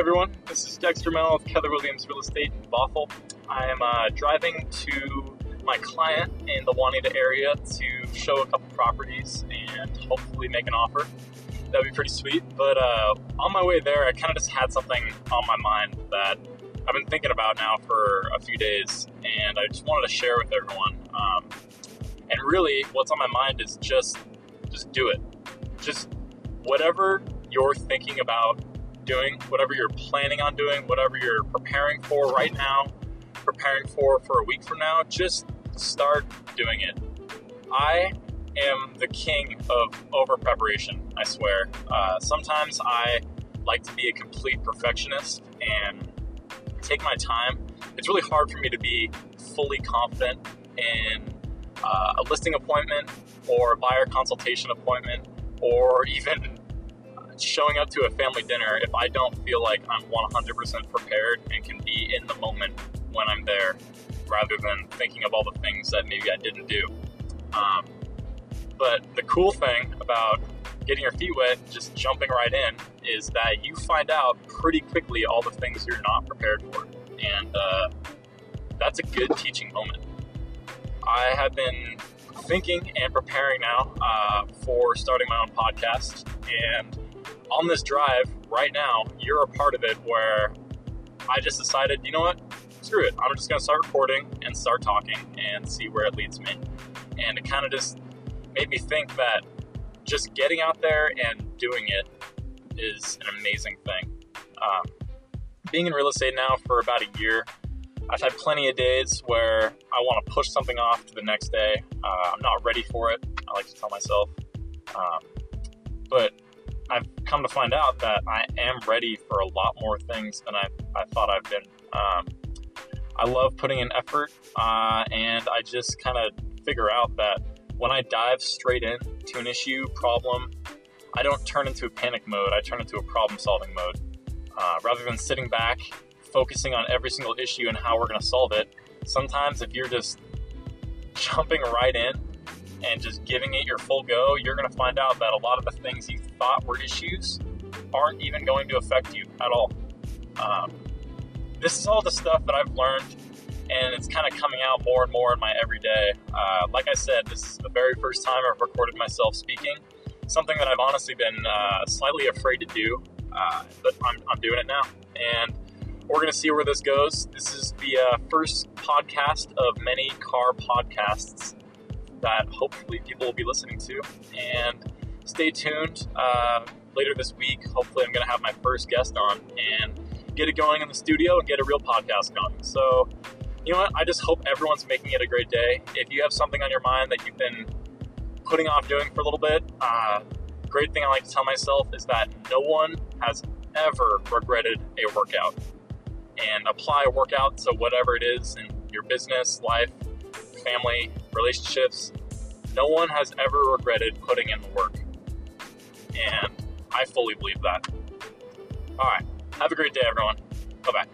everyone. This is Dexter Mel with Keller Williams Real Estate in Bothell. I am uh, driving to my client in the Juanita area to show a couple properties and hopefully make an offer. That'd be pretty sweet. But uh, on my way there, I kind of just had something on my mind that I've been thinking about now for a few days, and I just wanted to share with everyone. Um, and really, what's on my mind is just just do it. Just whatever you're thinking about doing, whatever you're planning on doing, whatever you're preparing for right now, preparing for for a week from now, just start doing it. I am the king of over preparation, I swear. Uh, sometimes I like to be a complete perfectionist and take my time. It's really hard for me to be fully confident in uh, a listing appointment or a buyer consultation appointment or even showing up to a family dinner if I don't feel like I'm 100% prepared and can be in the moment when I'm there rather than thinking of all the things that maybe I didn't do. Um, but the cool thing about getting your feet wet, just jumping right in, is that you find out pretty quickly all the things you're not prepared for. And uh, that's a good teaching moment. I have been thinking and preparing now uh, for starting my own podcast. And on this drive right now, you're a part of it where I just decided, you know what? Screw it. I'm just going to start recording and start talking and see where it leads me. And it kind of just made me think that just getting out there and doing it is an amazing thing. Um, being in real estate now for about a year, I've had plenty of days where I want to push something off to the next day. Uh, I'm not ready for it. I like to tell myself. Um, but I've come to find out that I am ready for a lot more things than I, I thought I've been. Um, I love putting in effort, uh, and I just kind of figure out that when I dive straight in to an issue, problem, I don't turn into a panic mode. I turn into a problem solving mode. Uh, rather than sitting back focusing on every single issue and how we're going to solve it. Sometimes, if you're just jumping right in and just giving it your full go, you're going to find out that a lot of the things you thought were issues aren't even going to affect you at all. Um, this is all the stuff that I've learned, and it's kind of coming out more and more in my everyday. Uh, like I said, this is the very first time I've recorded myself speaking, something that I've honestly been uh, slightly afraid to do, uh, but I'm, I'm doing it now. And we're going to see where this goes. This is the uh, first podcast of many car podcasts that hopefully people will be listening to. And stay tuned. Uh, later this week, hopefully, I'm going to have my first guest on and get it going in the studio and get a real podcast going. So, you know what? I just hope everyone's making it a great day. If you have something on your mind that you've been putting off doing for a little bit, uh, great thing I like to tell myself is that no one has ever regretted a workout and apply a workout to whatever it is in your business, life, family, relationships. No one has ever regretted putting in the work. And I fully believe that. All right. Have a great day, everyone. Bye bye.